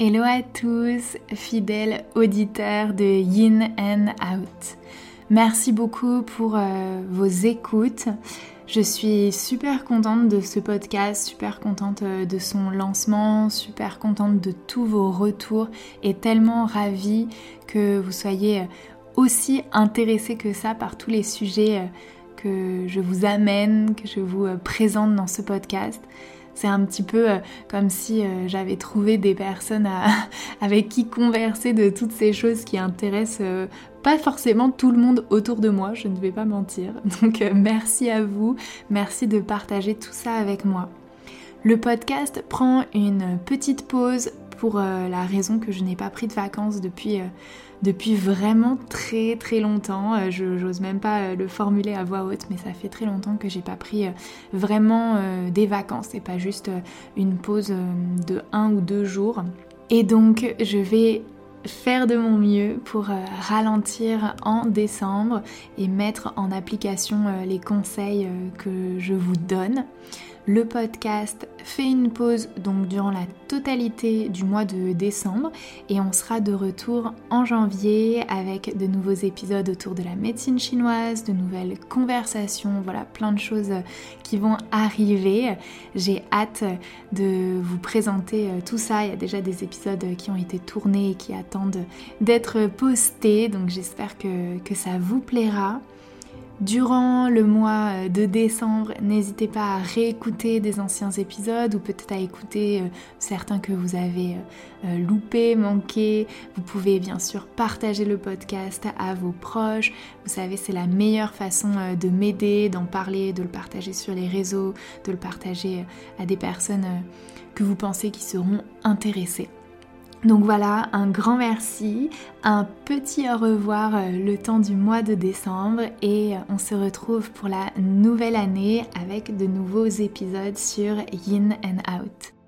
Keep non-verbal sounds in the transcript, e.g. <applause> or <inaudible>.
Hello à tous, fidèles auditeurs de Yin and Out. Merci beaucoup pour euh, vos écoutes. Je suis super contente de ce podcast, super contente euh, de son lancement, super contente de tous vos retours et tellement ravie que vous soyez aussi intéressés que ça par tous les sujets euh, que je vous amène, que je vous présente dans ce podcast. C'est un petit peu euh, comme si euh, j'avais trouvé des personnes <laughs> avec qui converser de toutes ces choses qui intéressent euh, pas forcément tout le monde autour de moi, je ne vais pas mentir. <laughs> Donc merci à vous, merci de partager tout ça avec moi. Le podcast prend une petite pause pour la raison que je n'ai pas pris de vacances depuis depuis vraiment très très longtemps. Euh, je j'ose même pas euh, le formuler à voix haute, mais ça fait très longtemps que j'ai pas pris euh, vraiment des vacances et pas juste une pause de un ou deux jours. Et donc je vais faire de mon mieux pour ralentir en décembre et mettre en application les conseils que je vous donne. Le podcast fait une pause donc durant la totalité du mois de décembre et on sera de retour en janvier avec de nouveaux épisodes autour de la médecine chinoise, de nouvelles conversations, voilà plein de choses qui vont arriver. J'ai hâte de vous présenter euh, tout ça. Il y a déjà des épisodes qui ont été tournés et qui attendent d'être postés donc j'espère que, que ça vous plaira. Durant le mois euh, de décembre, n'hésitez pas à réécouter des anciens épisodes ou peut-être à écouter euh, certains que vous avez euh, loupés, manqués. Vous pouvez bien sûr partager le podcast à vos proches. Vous savez, c'est la meilleure façon de m'aider, d'en parler, de le partager sur les réseaux, de le partager à des personnes que vous pensez qui seront intéressées. Donc voilà, un grand merci, un petit au revoir euh, le temps du mois de décembre et euh, on se retrouve pour la nouvelle année avec de nouveaux épisodes sur Yin and Out.